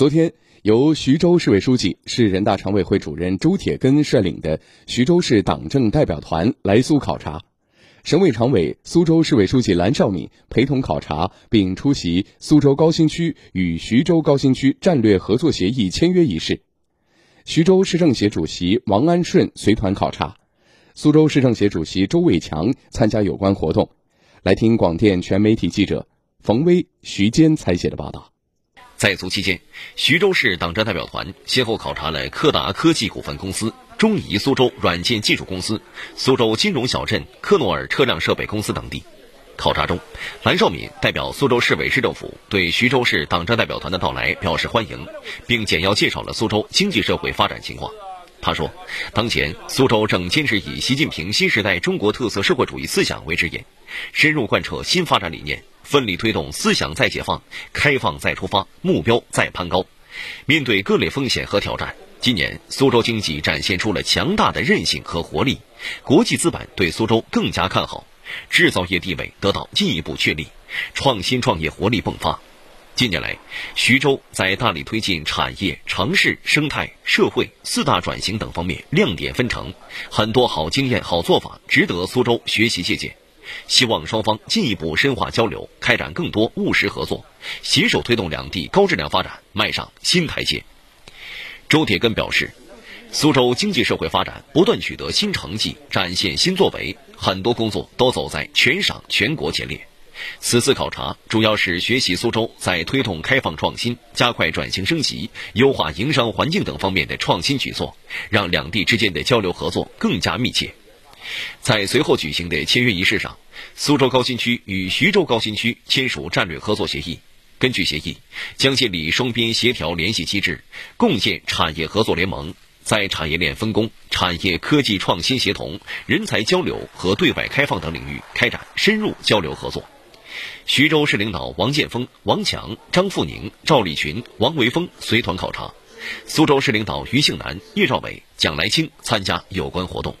昨天，由徐州市委书记、市人大常委会主任周铁根率领的徐州市党政代表团来苏考察，省委常委、苏州市委书记蓝绍敏陪同考察，并出席苏州高新区与徐州高新区战略合作协议签约仪式。徐州市政协主席王安顺随团考察，苏州市政协主席周伟强参加有关活动。来听广电全媒体记者冯威、徐坚采写的报道。在苏期间，徐州市党政代表团先后考察了柯达科技股份公司、中移苏州软件技术公司、苏州金融小镇科诺尔车辆设备公司等地。考察中，蓝绍敏代表苏州市委市政府对徐州市党政代表团的到来表示欢迎，并简要介绍了苏州经济社会发展情况。他说，当前苏州正坚持以习近平新时代中国特色社会主义思想为指引，深入贯彻新发展理念。奋力推动思想再解放、开放再出发，目标再攀高。面对各类风险和挑战，今年苏州经济展现出了强大的韧性和活力，国际资本对苏州更加看好，制造业地位得到进一步确立，创新创业活力迸发。近年来，徐州在大力推进产业、城市、生态、社会四大转型等方面亮点纷呈，很多好经验、好做法值得苏州学习借鉴。希望双方进一步深化交流，开展更多务实合作，携手推动两地高质量发展迈上新台阶。周铁根表示，苏州经济社会发展不断取得新成绩，展现新作为，很多工作都走在全省全国前列。此次考察主要是学习苏州在推动开放创新、加快转型升级、优化营商环境等方面的创新举措，让两地之间的交流合作更加密切。在随后举行的签约仪式上，苏州高新区与徐州高新区签署战略合作协议。根据协议，将建立双边协调联系机制，共建产业合作联盟，在产业链分工、产业科技创新协同、人才交流和对外开放等领域开展深入交流合作。徐州市领导王建峰、王强、张富宁、赵立群、王维峰随团考察，苏州市领导于庆南、叶兆伟、蒋来清参加有关活动。